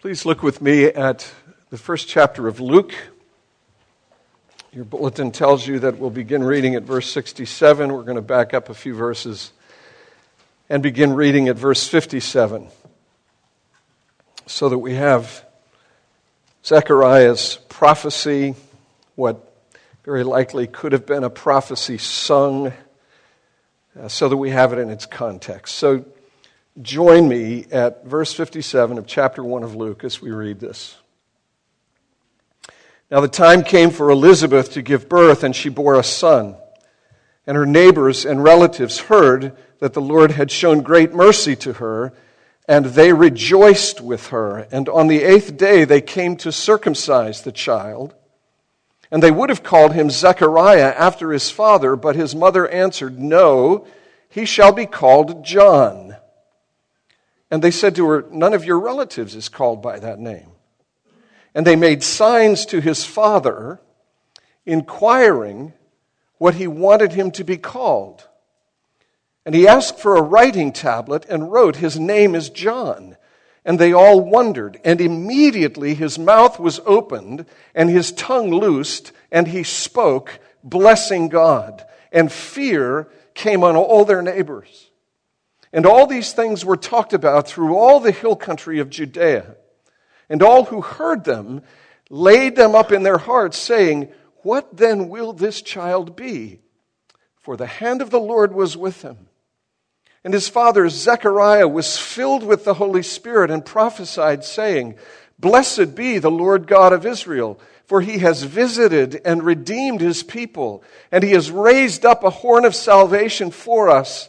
Please look with me at the first chapter of Luke. Your bulletin tells you that we'll begin reading at verse 67. We're going to back up a few verses and begin reading at verse 57 so that we have Zechariah's prophecy, what very likely could have been a prophecy sung, uh, so that we have it in its context. So join me at verse 57 of chapter 1 of Luke as we read this. Now the time came for Elizabeth to give birth, and she bore a son. And her neighbors and relatives heard that the Lord had shown great mercy to her, and they rejoiced with her. And on the eighth day they came to circumcise the child. And they would have called him Zechariah after his father, but his mother answered, No, he shall be called John. And they said to her, None of your relatives is called by that name. And they made signs to his father, inquiring what he wanted him to be called. And he asked for a writing tablet and wrote, His name is John. And they all wondered. And immediately his mouth was opened and his tongue loosed, and he spoke, blessing God. And fear came on all their neighbors. And all these things were talked about through all the hill country of Judea. And all who heard them laid them up in their hearts, saying, What then will this child be? For the hand of the Lord was with him. And his father Zechariah was filled with the Holy Spirit and prophesied, saying, Blessed be the Lord God of Israel, for he has visited and redeemed his people, and he has raised up a horn of salvation for us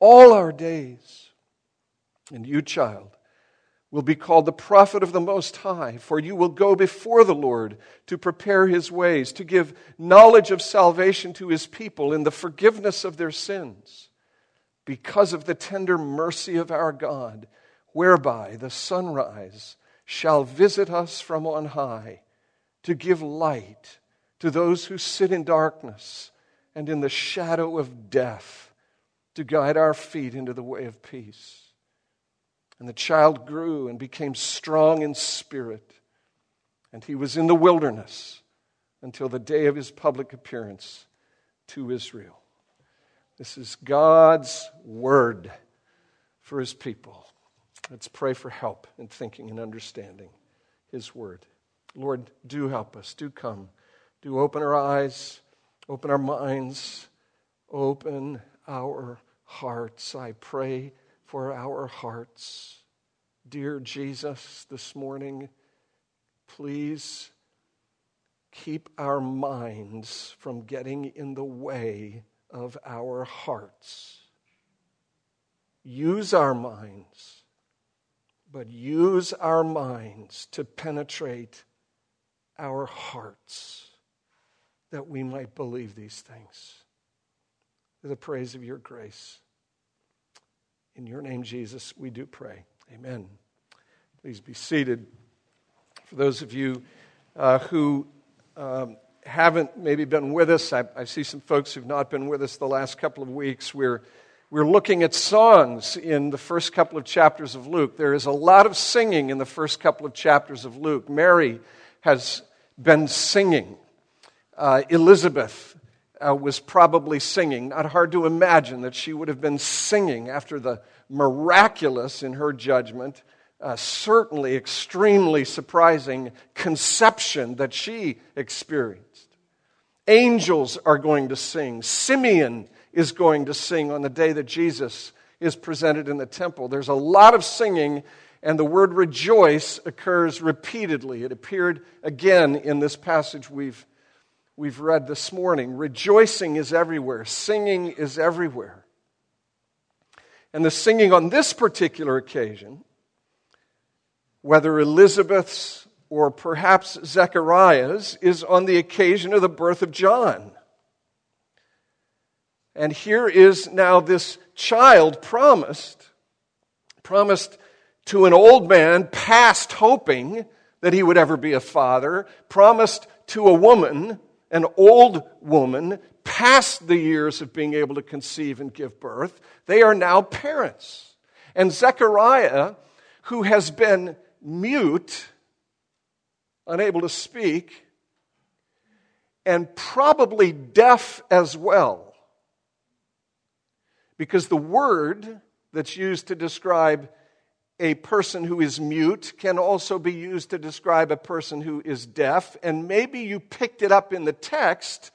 all our days. And you, child, will be called the prophet of the Most High, for you will go before the Lord to prepare his ways, to give knowledge of salvation to his people in the forgiveness of their sins, because of the tender mercy of our God, whereby the sunrise shall visit us from on high to give light to those who sit in darkness and in the shadow of death to guide our feet into the way of peace. And the child grew and became strong in spirit, and he was in the wilderness until the day of his public appearance to Israel. This is God's word for his people. Let's pray for help in thinking and understanding his word. Lord, do help us. Do come. Do open our eyes, open our minds, open our hearts. I pray for our hearts. Dear Jesus, this morning, please keep our minds from getting in the way of our hearts. Use our minds, but use our minds to penetrate our hearts that we might believe these things to the praise of your grace. In your name, Jesus, we do pray. Amen. Please be seated. For those of you uh, who um, haven't maybe been with us, I, I, see some folks who've not been with us the last couple of weeks. We're, we're looking at songs in the first couple of chapters of Luke. There is a lot of singing in the first couple of chapters of Luke. Mary has been singing. Uh, Elizabeth uh, was probably singing. Not hard to imagine that she would have been singing after the miraculous, in her judgment, uh, certainly extremely surprising conception that she experienced. Angels are going to sing. Simeon is going to sing on the day that Jesus is presented in the temple. There's a lot of singing, and the word rejoice occurs repeatedly. It appeared again in this passage we've we've read this morning. Rejoicing is everywhere, singing is everywhere. And the singing on this particular occasion whether Elizabeth's or perhaps Zechariah's, is on the occasion of the birth of John. And here is now this child promised, promised to an old man past hoping that he would ever be a father, promised to a woman, an old woman, past the years of being able to conceive and give birth. They are now parents. And Zechariah, who has been mute, unable to speak, and probably deaf as well. Because the word that's used to describe a person who is mute can also be used to describe a person who is deaf. And maybe you picked it up in the text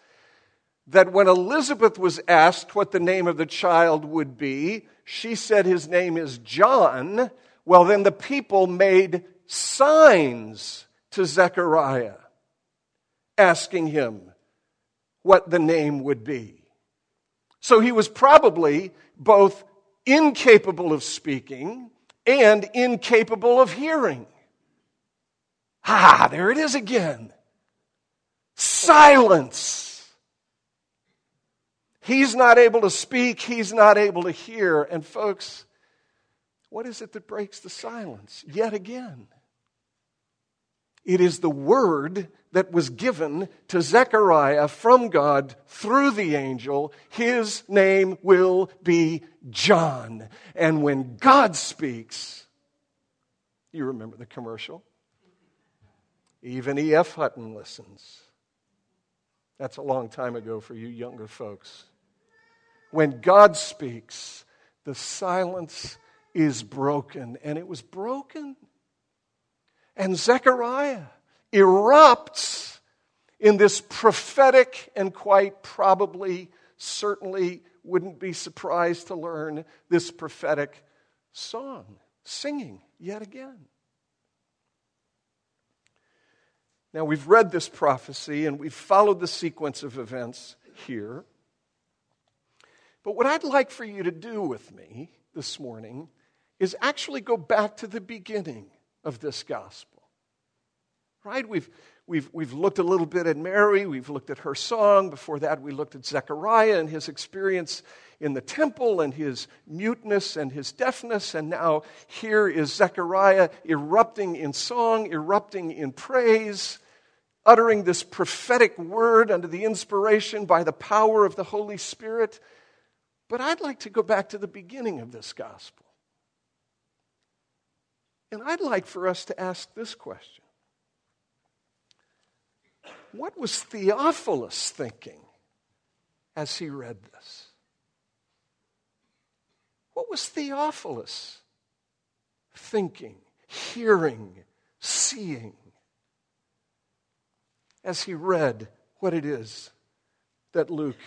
that when Elizabeth was asked what the name of the child would be, she said his name is John. Well, then the people made signs to Zechariah, asking him what the name would be. So he was probably both incapable of speaking and incapable of hearing. Ah, there it is again. Silence. He's not able to speak, he's not able to hear. And, folks, what is it that breaks the silence? Yet again, it is the word that was given to Zechariah from God through the angel. His name will be John. And when God speaks, you remember the commercial? Even E.F. Hutton listens. That's a long time ago for you younger folks. When God speaks, the silence is broken. And it was broken and Zechariah erupts in this prophetic and quite probably, certainly wouldn't be surprised to learn this prophetic song, singing yet again. Now, we've read this prophecy and we've followed the sequence of events here. But what I'd like for you to do with me this morning is actually go back to the beginning of this gospel. Right? We've, we've, we've looked a little bit at Mary, we've looked at her song. Before that, we looked at Zechariah and his experience in the temple and his muteness and his deafness. And now here is Zechariah erupting in song, erupting in praise, uttering this prophetic word under the inspiration by the power of the Holy Spirit. But I'd like to go back to the beginning of this gospel. And I'd like for us to ask this question What was Theophilus thinking as he read this? What was Theophilus thinking, hearing, seeing as he read what it is that Luke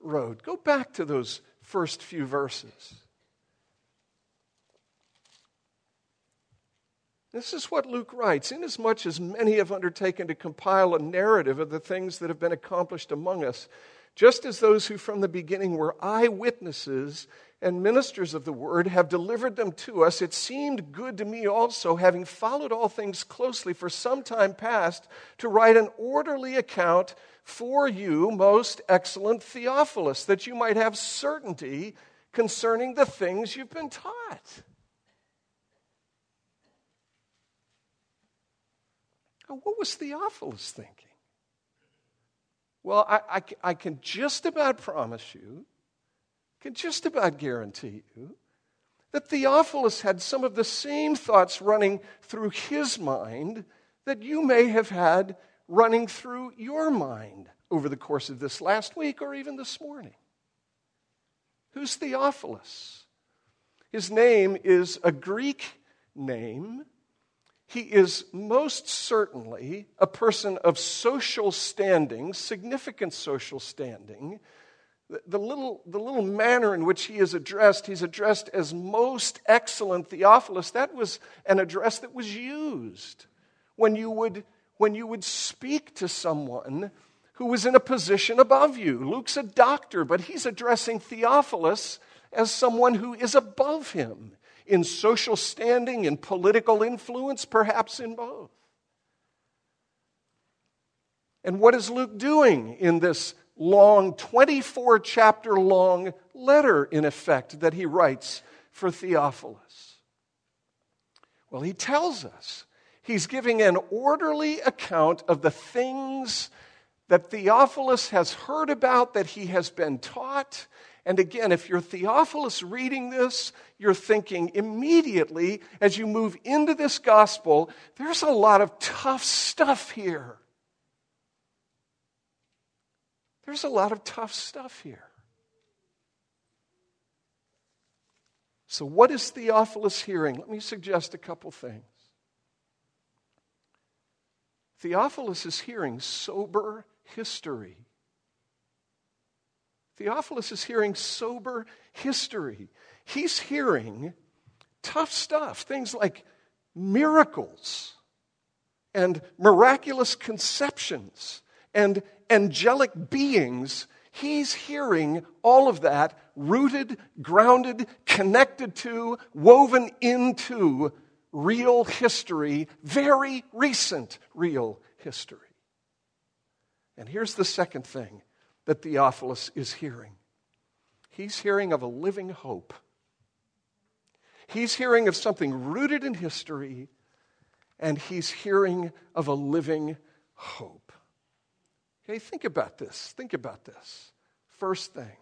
wrote? Go back to those first few verses. This is what Luke writes Inasmuch as many have undertaken to compile a narrative of the things that have been accomplished among us, just as those who from the beginning were eyewitnesses and ministers of the word have delivered them to us, it seemed good to me also, having followed all things closely for some time past, to write an orderly account for you, most excellent Theophilus, that you might have certainty concerning the things you've been taught. What was Theophilus thinking? Well, I, I, I, can just about promise you, can just about guarantee you, that Theophilus had some of the same thoughts running through his mind that you may have had running through your mind over the course of this last week or even this morning. Who's Theophilus? His name is a Greek name he is most certainly a person of social standing, significant social standing. The little, the little manner in which he is addressed, he's addressed as most excellent Theophilus. That was an address that was used when you would, when you would speak to someone who was in a position above you. Luke's a doctor, but he's addressing Theophilus as someone who is above him. In social standing, in political influence, perhaps in both. And what is Luke doing in this long, 24 chapter long letter, in effect, that he writes for Theophilus? Well, he tells us he's giving an orderly account of the things that Theophilus has heard about, that he has been taught. And again, if you're Theophilus reading this, you're thinking immediately as you move into this gospel, there's a lot of tough stuff here. There's a lot of tough stuff here. So, what is Theophilus hearing? Let me suggest a couple things. Theophilus is hearing sober history. Theophilus is hearing sober history. He's hearing tough stuff, things like miracles and miraculous conceptions and angelic beings. He's hearing all of that rooted, grounded, connected to, woven into real history, very recent real history. And here's the second thing that Theophilus is hearing he's hearing of a living hope. He's hearing of something rooted in history, and he's hearing of a living hope. Okay, think about this. Think about this. First thing,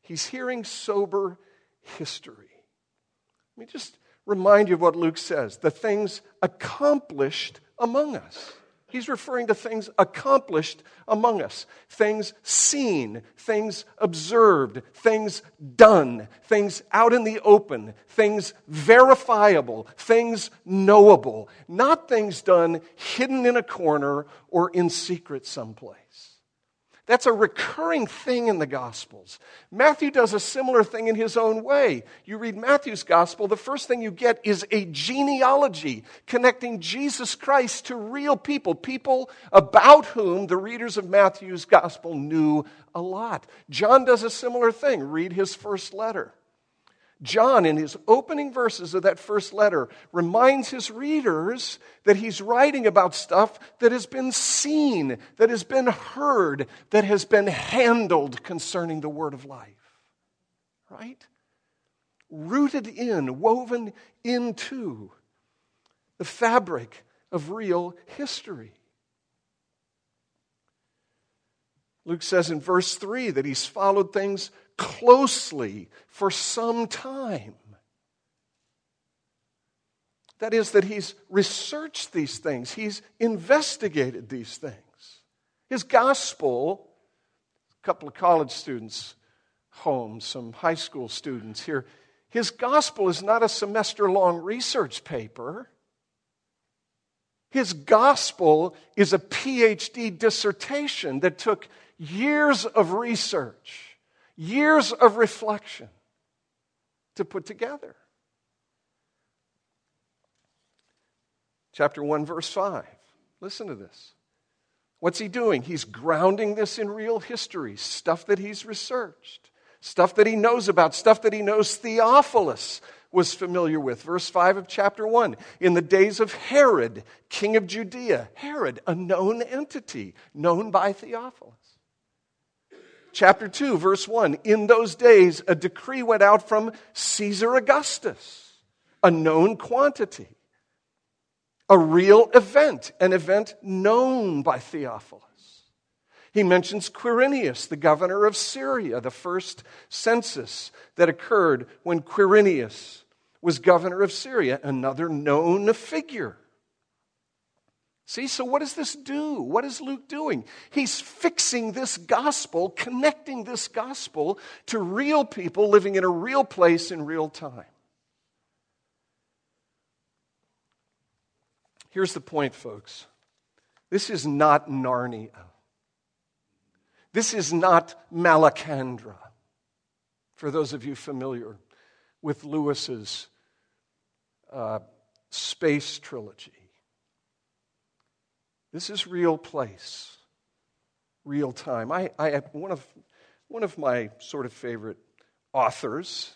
he's hearing sober history. Let me just remind you of what Luke says the things accomplished among us. He's referring to things accomplished among us, things seen, things observed, things done, things out in the open, things verifiable, things knowable, not things done hidden in a corner or in secret someplace. That's a recurring thing in the Gospels. Matthew does a similar thing in his own way. You read Matthew's Gospel, the first thing you get is a genealogy connecting Jesus Christ to real people, people about whom the readers of Matthew's Gospel knew a lot. John does a similar thing. Read his first letter. John, in his opening verses of that first letter, reminds his readers that he's writing about stuff that has been seen, that has been heard, that has been handled concerning the word of life. Right? Rooted in, woven into the fabric of real history. Luke says in verse 3 that he's followed things closely for some time. That is, that he's researched these things, he's investigated these things. His gospel, a couple of college students home, some high school students here, his gospel is not a semester long research paper. His gospel is a PhD dissertation that took years of research years of reflection to put together. Chapter 1, verse 5. Listen to this. What's he doing? He's grounding this in real history, stuff that he's researched, stuff that he knows about, stuff that he knows Theophilus was familiar with. Verse 5 of chapter 1. In the days of Herod, king of Judea, Herod, a known entity, known by Theophilus chapter 2, verse 1. In those days, a decree went out from Caesar Augustus, a known quantity, a real event, an event known by Theophilus. He mentions Quirinius, the governor of Syria, the first census that occurred when Quirinius was governor of Syria, another known figure. See, so what does this do? What is Luke doing? He's fixing this gospel, connecting this gospel to real people living in a real place in real time. Here's the point, folks this is not Narnia, this is not Malacandra. For those of you familiar with Lewis's uh, space trilogy. This is real place, real time. I, I one of one of my sort of favorite authors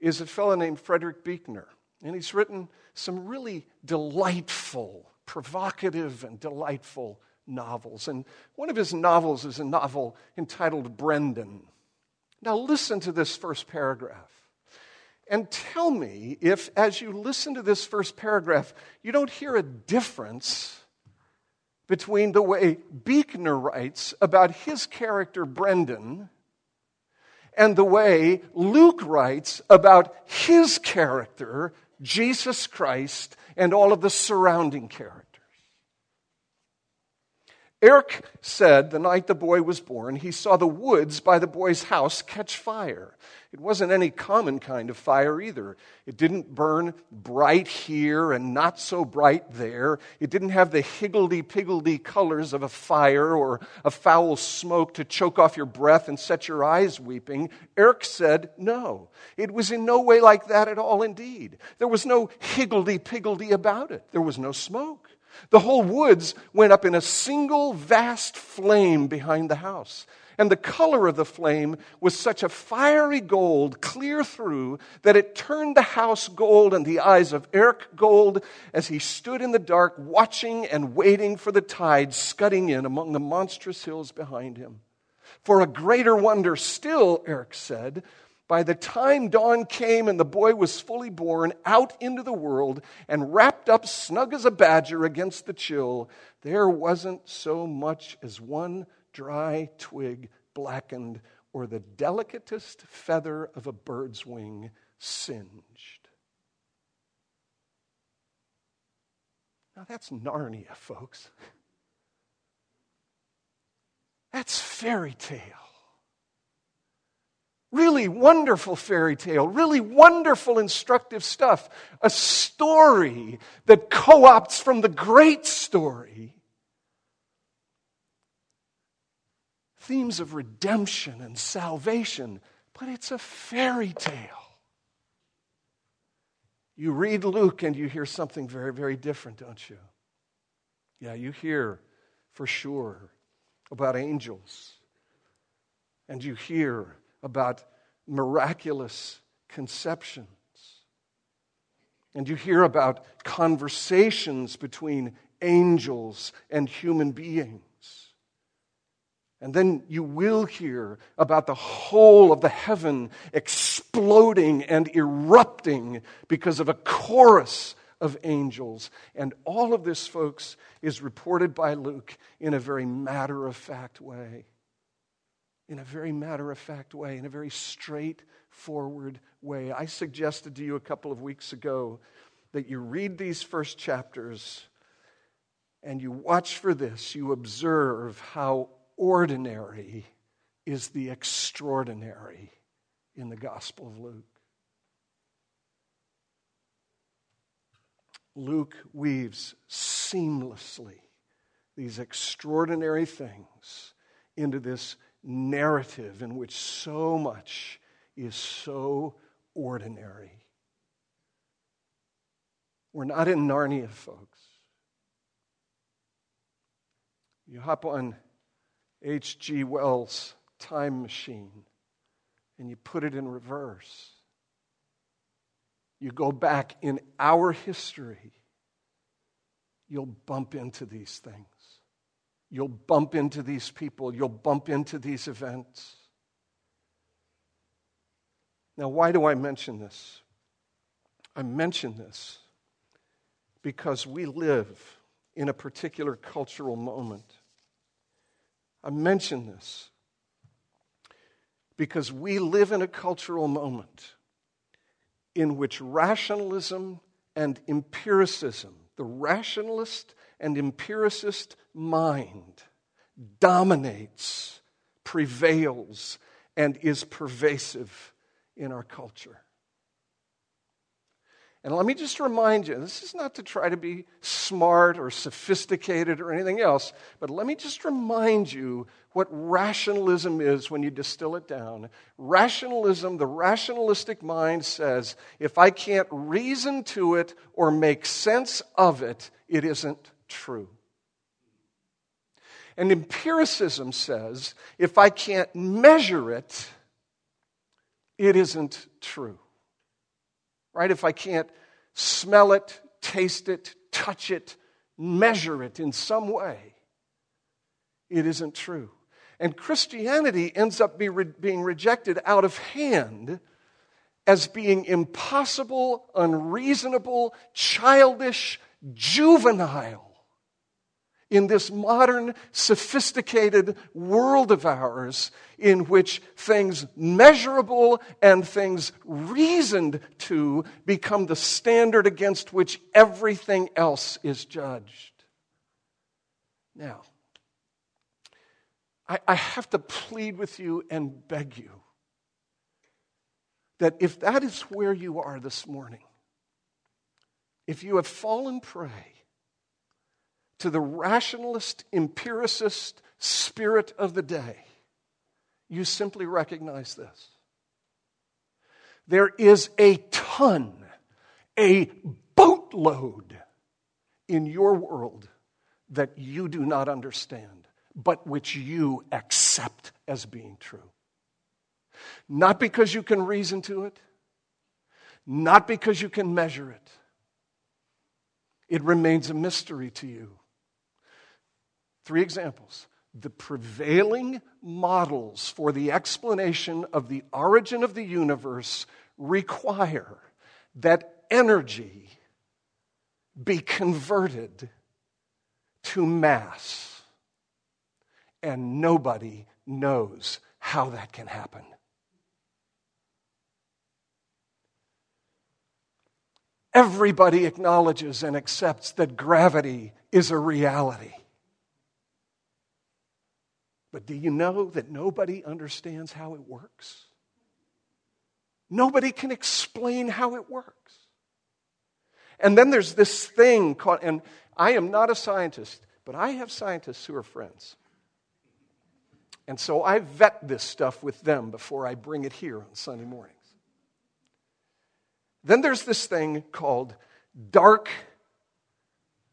is a fellow named Frederick Buechner. And he's written some really delightful, provocative, and delightful novels. And one of his novels is a novel entitled Brendan. Now, listen to this first paragraph. And tell me if, as you listen to this first paragraph, you don't hear a difference between the way Buechner writes about his character, Brendan, and the way Luke writes about his character, Jesus Christ, and all of the surrounding characters. Eric said the night the boy was born, he saw the woods by the boy's house catch fire. It wasn't any common kind of fire either. It didn't burn bright here and not so bright there. It didn't have the higgledy piggledy colors of a fire or a foul smoke to choke off your breath and set your eyes weeping. Eric said no. It was in no way like that at all, indeed. There was no higgledy piggledy about it, there was no smoke. The whole woods went up in a single vast flame behind the house. And the color of the flame was such a fiery gold, clear through, that it turned the house gold and the eyes of Eric gold as he stood in the dark, watching and waiting for the tide scudding in among the monstrous hills behind him. For a greater wonder still, Eric said, by the time dawn came and the boy was fully born out into the world and wrapped up snug as a badger against the chill, there wasn't so much as one dry twig blackened or the delicatest feather of a bird's wing singed. Now that's Narnia, folks. That's fairy tale really wonderful fairy tale, really wonderful instructive stuff, a story that co opts from the great story themes of redemption and salvation, but it's a fairy tale. You read Luke and you hear something very, very different, don't you? Yeah, you hear for sure about angels. And you hear about miraculous conceptions. And you hear about conversations between angels and human beings. And then you will hear about the whole of the heaven exploding and erupting because of a chorus of angels. And all of this, folks, is reported by Luke in a very matter of fact way in a very matter of fact way, in a very straightforward way. I suggested to you a couple of weeks ago that you read these first chapters and you watch for this, you observe how ordinary is the extraordinary in the Gospel of Luke. Luke weaves seamlessly these extraordinary things into this narrative in which so much is so ordinary. We're not in Narnia, folks. You hop on H.G. Wells' time machine and you put it in reverse. You go back in our history, you'll bump into these things. You'll bump into these people, you'll bump into these events. Now, why do I mention this? I mention this because we live in a particular cultural moment. I mention this because we live in a cultural moment in which rationalism and empiricism, the rationalist and empiricist mind dominates, prevails, and is pervasive in our culture. And let me just remind you this is not to try to be smart or sophisticated or anything else, but let me just remind you what rationalism is when you distill it down. Rationalism, the rationalistic mind says if I can't reason to it or make sense of it, it isn't true. And empiricism says if I can't measure it, it isn't true. right? If I can't smell it, taste it, touch it, measure it in some way, it isn't true. And Christianity ends up be re- being rejected out of hand as being impossible, unreasonable, childish, juvenile in this modern, sophisticated world of ours, in which things measurable and things reasoned to become the standard against which everything else is judged. Now, I, I have to plead with you and beg you that if that is where you are this morning, if you have fallen prey to the rationalist, empiricist spirit of the day, you simply recognize this. There is a ton, a boatload in your world that you do not understand, but which you accept as being true. Not because you can reason to it, not because you can measure it. It remains a mystery to you. Three examples. The prevailing models for the explanation of the origin of the universe require that energy be converted to mass. And nobody knows how that can happen. Everybody acknowledges and accepts that gravity is a reality. But do you know that nobody understands how it works? Nobody can explain how it works. And then there's this thing called, and I am not a scientist, but I have scientists who are friends. And so I vet this stuff with them before I bring it here on Sunday mornings. Then there's this thing called dark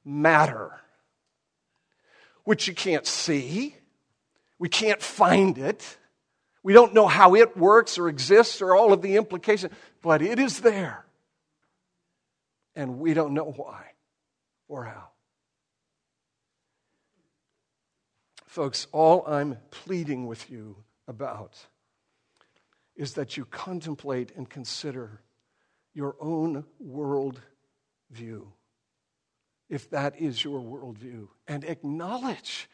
matter, which you can't see, we can't find it. We don't know how it works or exists or all of the implications, but it is there. And we don't know why or how. Folks, all I'm pleading with you about is that you contemplate and consider your own world view, if that is your worldview, and acknowledge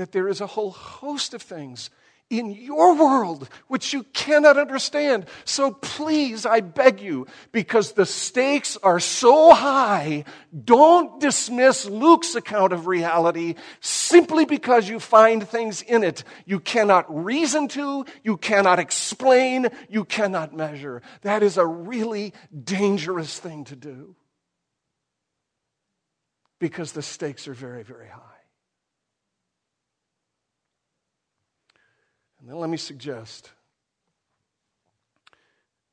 that there is a whole host of things in your world which you cannot understand. So please, I beg you, because the stakes are so high, don't dismiss Luke's account of reality simply because you find things in it you cannot reason to, you cannot explain, you cannot measure. That is a really dangerous thing to do because the stakes are very, very high. And then let me suggest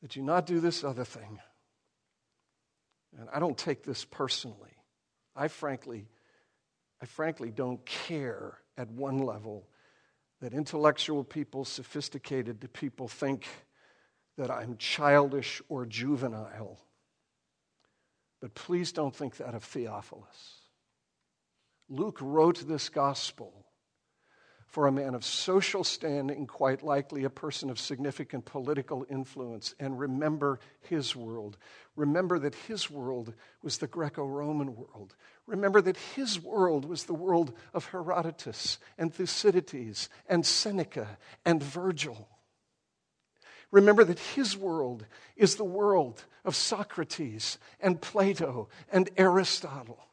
that you not do this other thing. And I don't take this personally. I frankly, I frankly don't care at one level that intellectual people, sophisticated people think that I'm childish or juvenile. But please don't think that of Theophilus. Luke wrote this gospel for a man of social standing, quite likely a person of significant political influence, and remember his world. Remember that his world was the Greco Roman world. Remember that his world was the world of Herodotus and Thucydides and Seneca and Virgil. Remember that his world is the world of Socrates and Plato and Aristotle.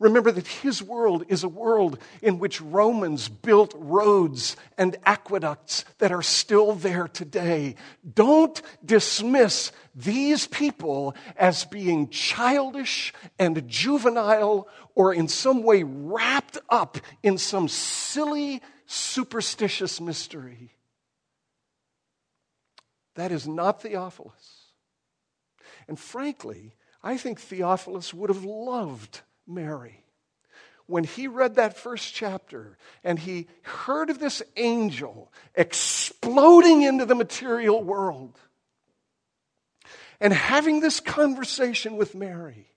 Remember that his world is a world in which Romans built roads and aqueducts that are still there today. Don't dismiss these people as being childish and juvenile or in some way wrapped up in some silly, superstitious mystery. That is not Theophilus. And frankly, I think Theophilus would have loved Mary. When he read that first chapter and he heard of this angel exploding into the material world and having this conversation with Mary,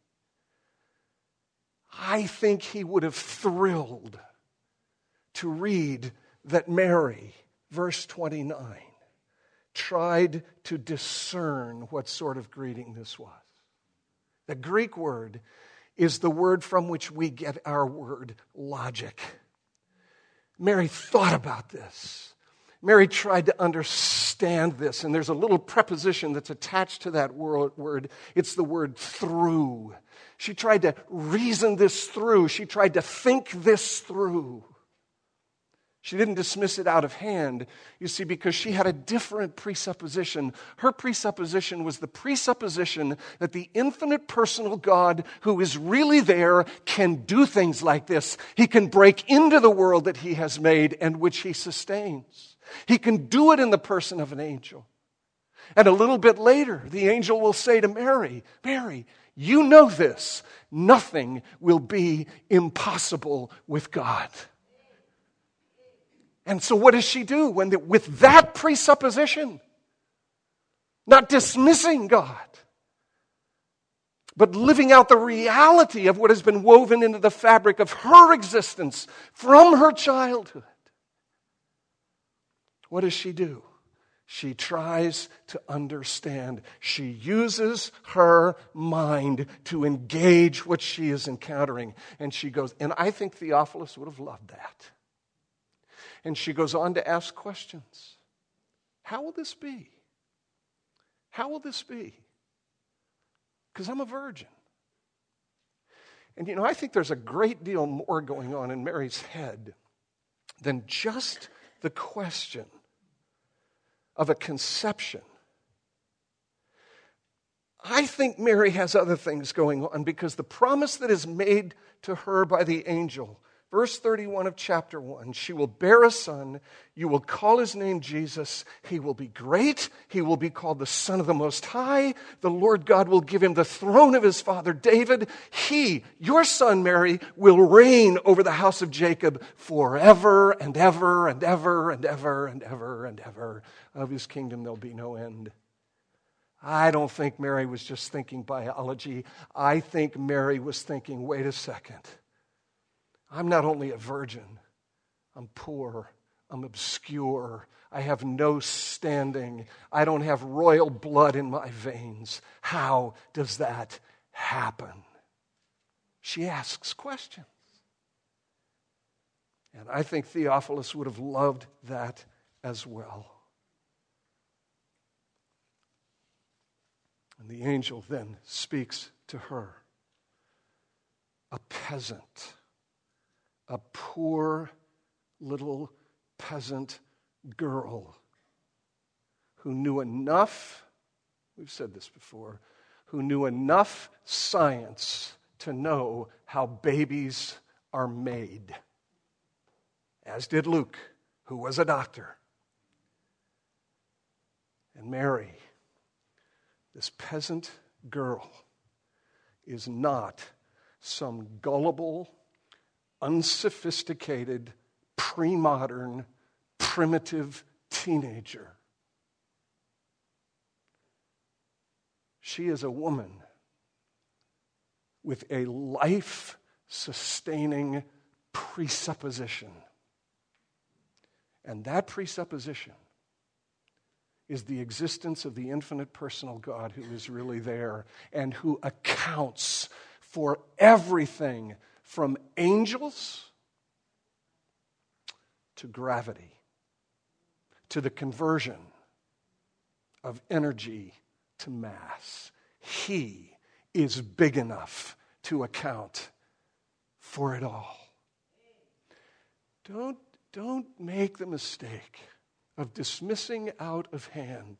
I think he would have thrilled to read that Mary, verse 29, tried to discern what sort of greeting this was. The Greek word is the word from which we get our word logic. Mary thought about this. Mary tried to understand this, and there's a little preposition that's attached to that word. It's the word through. She tried to reason this through, she tried to think this through. She didn't dismiss it out of hand, you see, because she had a different presupposition. Her presupposition was the presupposition that the infinite personal God who is really there can do things like this. He can break into the world that He has made and which He sustains. He can do it in the person of an angel. And a little bit later, the angel will say to Mary, Mary, you know this. Nothing will be impossible with God. And so, what does she do when, the, with that presupposition, not dismissing God, but living out the reality of what has been woven into the fabric of her existence from her childhood? What does she do? She tries to understand. She uses her mind to engage what she is encountering. And she goes, and I think Theophilus would have loved that. And she goes on to ask questions How will this be? How will this be? Because I'm a virgin. And you know, I think there's a great deal more going on in Mary's head than just the question of a conception. I think Mary has other things going on because the promise that is made to her by the angel Verse 31 of chapter 1 She will bear a son. You will call his name Jesus. He will be great. He will be called the Son of the Most High. The Lord God will give him the throne of his father David. He, your son Mary, will reign over the house of Jacob forever and ever and ever and ever and ever and ever. Of his kingdom there'll be no end. I don't think Mary was just thinking biology. I think Mary was thinking, wait a second. I'm not only a virgin, I'm poor, I'm obscure, I have no standing, I don't have royal blood in my veins. How does that happen? She asks questions. And I think Theophilus would have loved that as well. And the angel then speaks to her, a peasant a poor little peasant girl who knew enough, we've said this before, who knew enough science to know how babies are made, as did Luke, who was a doctor. And Mary, this peasant girl, is not some gullible, unsophisticated, pre modern, primitive teenager. She is a woman with a life sustaining presupposition. And that presupposition is the existence of the infinite personal God who is really there and who accounts for everything from angels to gravity, to the conversion of energy to mass. He is big enough to account for it all. Don't, don't make the mistake of dismissing out of hand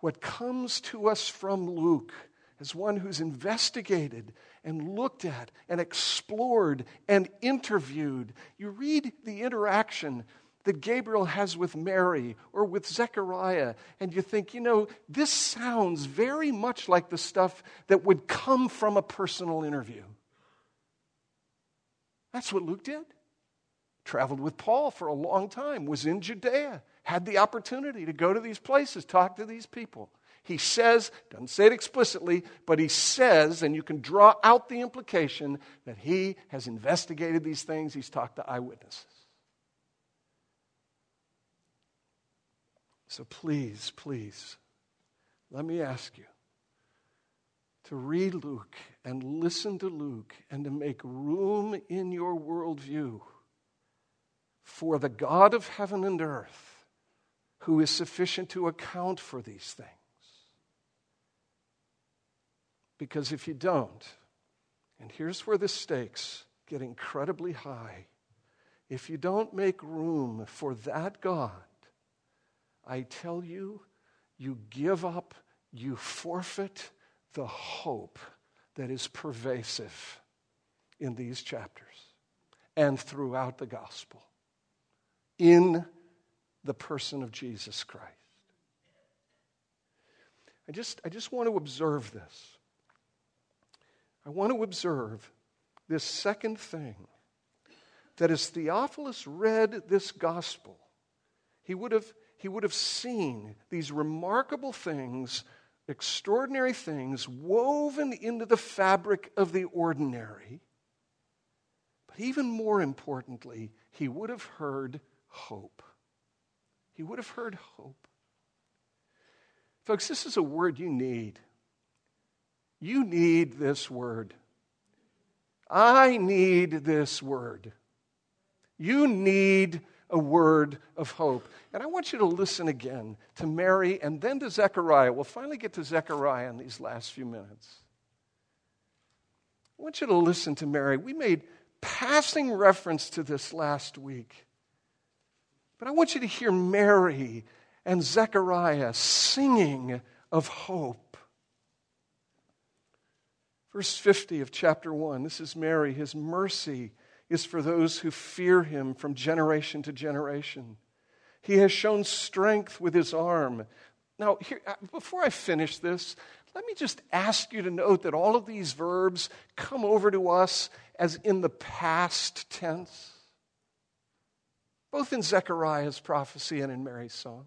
what comes to us from Luke as one who's investigated and looked at and explored and interviewed. You read the interaction that Gabriel has with Mary or with Zechariah, and you think, you know, this sounds very much like the stuff that would come from a personal interview. That's what Luke did. Traveled with Paul for a long time, was in Judea, had the opportunity to go to these places, talk to these people. He says, doesn't say it explicitly, but he says, and you can draw out the implication that he has investigated these things, he's talked to eyewitnesses. So please, please, let me ask you to read Luke and listen to Luke and to make room in your worldview for the God of heaven and earth who is sufficient to account for these things. Because if you don't, and here's where the stakes get incredibly high, if you don't make room for that God, I tell you, you give up, you forfeit the hope that is pervasive in these chapters and throughout the gospel in the person of Jesus Christ. I just, I just want to observe this. I want to observe this second thing that as Theophilus read this gospel, he would have, he would have seen these remarkable things, extraordinary things woven into the fabric of the ordinary. But even more importantly, he would have heard hope. He would have heard hope. Folks, this is a word you need. You need this word. I need this word. You need a word of hope. And I want you to listen again to Mary and then to Zechariah. We'll finally get to Zechariah in these last few minutes. I want you to listen to Mary. We made passing reference to this last week. But I want you to hear Mary and Zechariah singing of hope. Verse 50 of chapter 1 this is Mary. His mercy is for those who fear him from generation to generation. He has shown strength with his arm. Now, here, uh, before I finish this, let me just ask you to note that all of these verbs come over to us as in the past tense, both in Zechariah's prophecy and in Mary's song.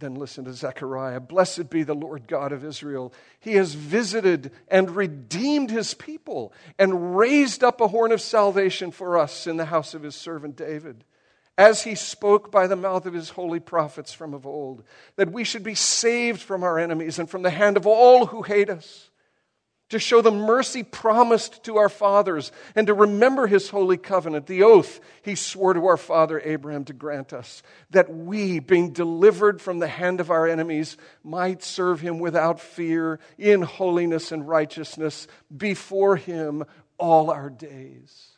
then listen to Zechariah. Blessed be the Lord God of Israel. He has visited and redeemed his people and raised up a horn of salvation for us in the house of his servant David, as he spoke by the mouth of his holy prophets from of old, that we should be saved from our enemies and from the hand of all who hate us to show the mercy promised to our fathers, and to remember his holy covenant, the oath he swore to our father Abraham to grant us, that we, being delivered from the hand of our enemies, might serve him without fear, in holiness and righteousness, before him all our days.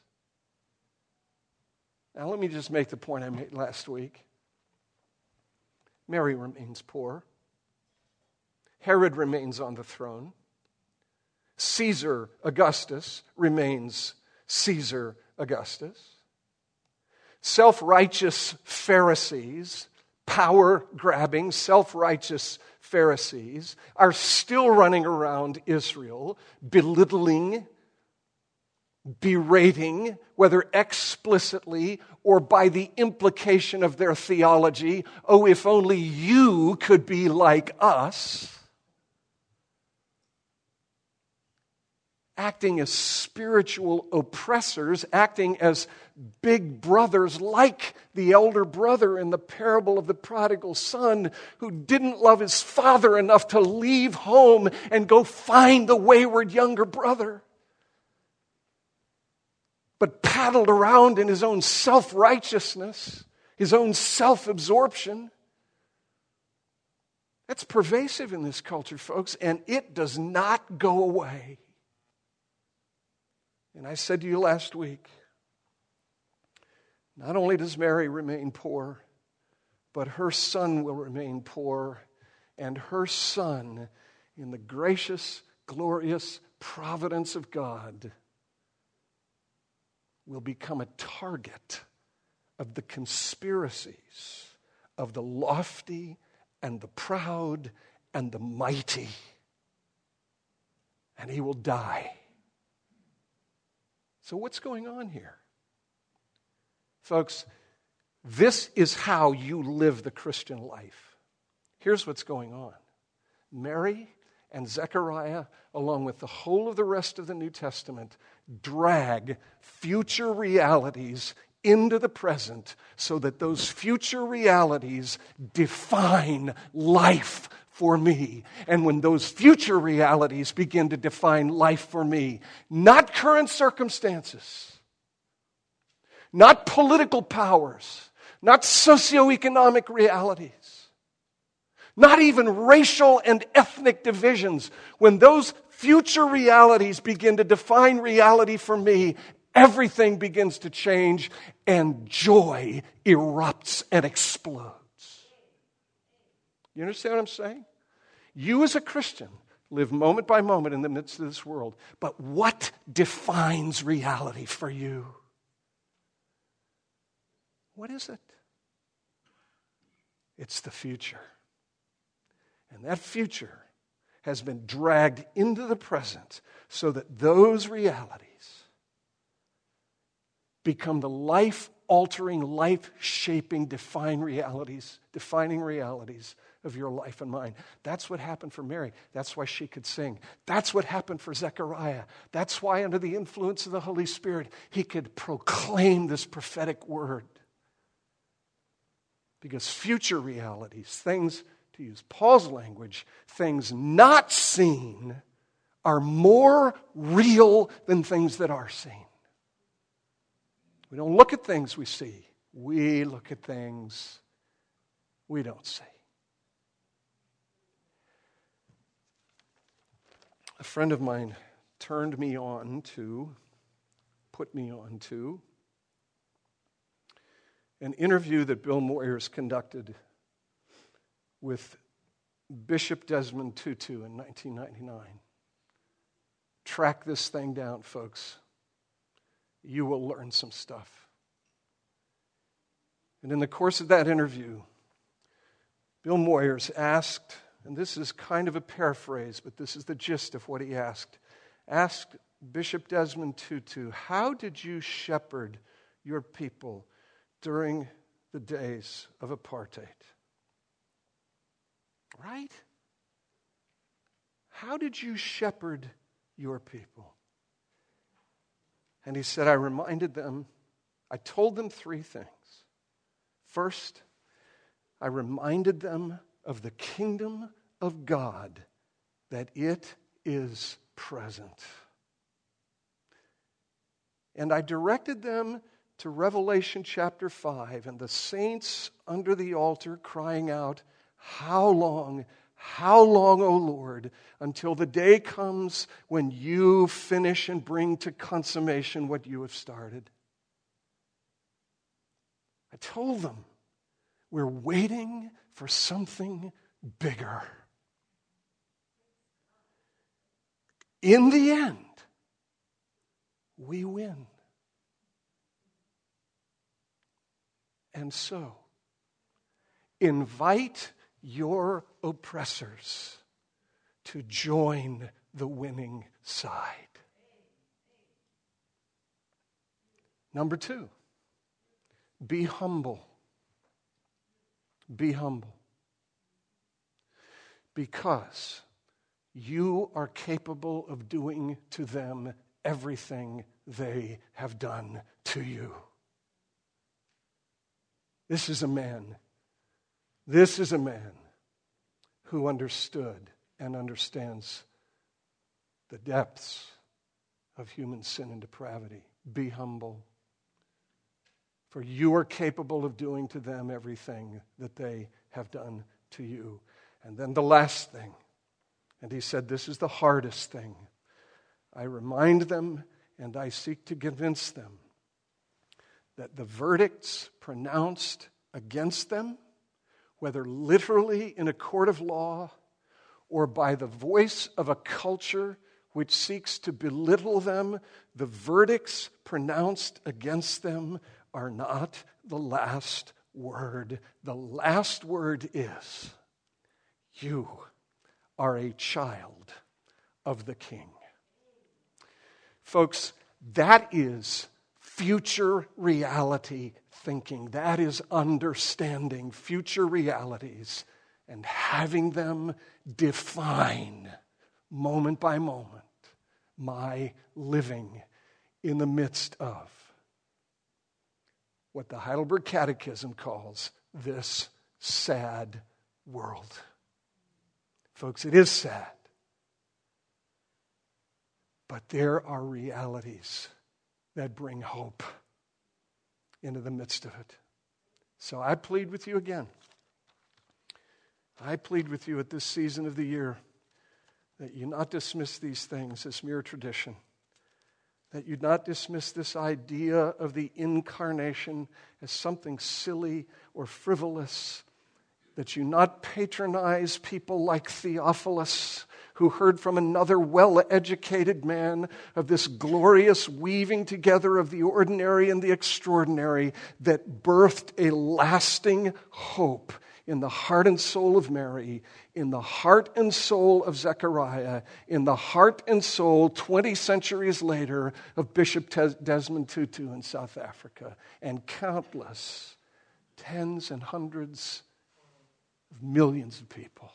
Now, let me just make the point I made last week. Mary remains poor. Herod remains on the throne. Caesar Augustus remains Caesar Augustus. Self righteous Pharisees, power grabbing, self righteous Pharisees are still running around Israel, belittling, berating, whether explicitly or by the implication of their theology. Oh, if only you could be like us. Acting as spiritual oppressors, acting as big brothers, like the elder brother in the parable of the prodigal son, who didn't love his father enough to leave home and go find the wayward younger brother, but paddled around in his own self righteousness, his own self absorption. That's pervasive in this culture, folks, and it does not go away. And I said to you last week not only does Mary remain poor, but her son will remain poor, and her son, in the gracious, glorious providence of God will become a target of the conspiracies of the lofty and the proud and the mighty. And he will die. So, what's going on here? Folks, this is how you live the Christian life. Here's what's going on Mary and Zechariah, along with the whole of the rest of the New Testament, drag future realities into the present so that those future realities define life for me. And when those future realities begin to define life for me, not current circumstances, not political powers, not socioeconomic realities, not even racial and ethnic divisions, when those future realities begin to define reality for me, everything begins to change and joy erupts and explodes. You understand what I'm saying? You, as a Christian, live moment by moment in the midst of this world, but what defines reality for you? What is it? It's the future. And that future has been dragged into the present so that those realities become the life altering, life shaping, define realities, defining realities of your life and mine. That's what happened for Mary. That's why she could sing. That's what happened for Zechariah. That's why, under the influence of the Holy Spirit, he could proclaim this prophetic word. Because future realities, things to use Paul's language, things not seen are more real than things that are seen. We don't look at things we see, we look at things we don't see. A friend of mine turned me on to, put me on to, an interview that Bill Moyers conducted with Bishop Desmond Tutu in 1999. Track this thing down, folks. You will learn some stuff. And in the course of that interview, Bill Moyers asked, and this is kind of a paraphrase, but this is the gist of what he asked. Asked Bishop Desmond Tutu, How did you shepherd your people during the days of apartheid? Right? How did you shepherd your people? And he said, I reminded them, I told them three things. First, I reminded them of the kingdom of God, that it is present. And I directed them to Revelation chapter 5 and the saints under the altar crying out, how long, how long, O Lord, until the day comes when you finish and bring to consummation what you have started? I told them, we're waiting for something bigger. In the end, we win. And so, invite your oppressors to join the winning side. Number two, be humble. Be humble. Because you are capable of doing to them everything they have done to you. This is a man this is a man who understood and understands the depths of human sin and depravity. Be humble, for you are capable of doing to them everything that they have done to you. And then the last thing, and he said, This is the hardest thing. I remind them and I seek to convince them that the verdicts pronounced against them whether literally in a court of law or by the voice of a culture which seeks to belittle them, the verdicts pronounced against them are not the last word. The last word is You are a child of the King. Folks, that is future reality thinking. That is understanding future realities and having them define moment by moment my living in the midst of what the Heidelberg Catechism calls this sad world. Folks, it is sad. But there are realities that bring hope into the midst of it. So I plead with you again. I plead with you at this season of the year that you not dismiss these things as mere tradition, that you not dismiss this idea of the incarnation as something silly or frivolous, that you not patronize people like Theophilus who heard from another well educated man of this glorious weaving together of the ordinary and the extraordinary that birthed a lasting hope in the heart and soul of Mary, in the heart and soul of Zechariah, in the heart and soul 20 centuries later of Bishop Desmond Tutu in South Africa, and countless tens and hundreds of millions of people.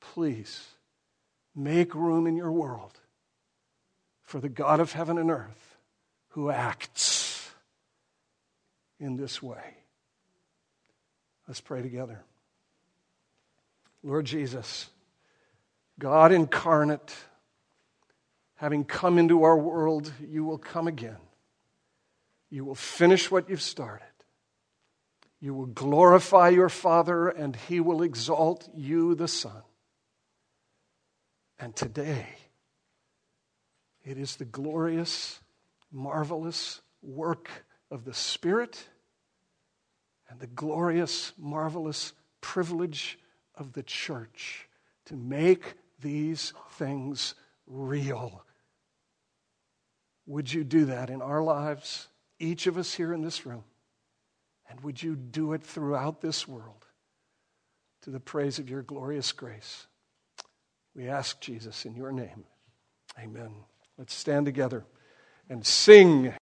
Please Make room in your world for the God of heaven and earth who acts in this way. Let's pray together. Lord Jesus, God incarnate, having come into our world, you will come again. You will finish what you've started. You will glorify your Father, and he will exalt you, the Son. And today, it is the glorious, marvelous work of the Spirit and the glorious, marvelous privilege of the church to make these things real. Would you do that in our lives, each of us here in this room? And would you do it throughout this world to the praise of your glorious grace? We ask Jesus in your name. Amen. Let's stand together and sing.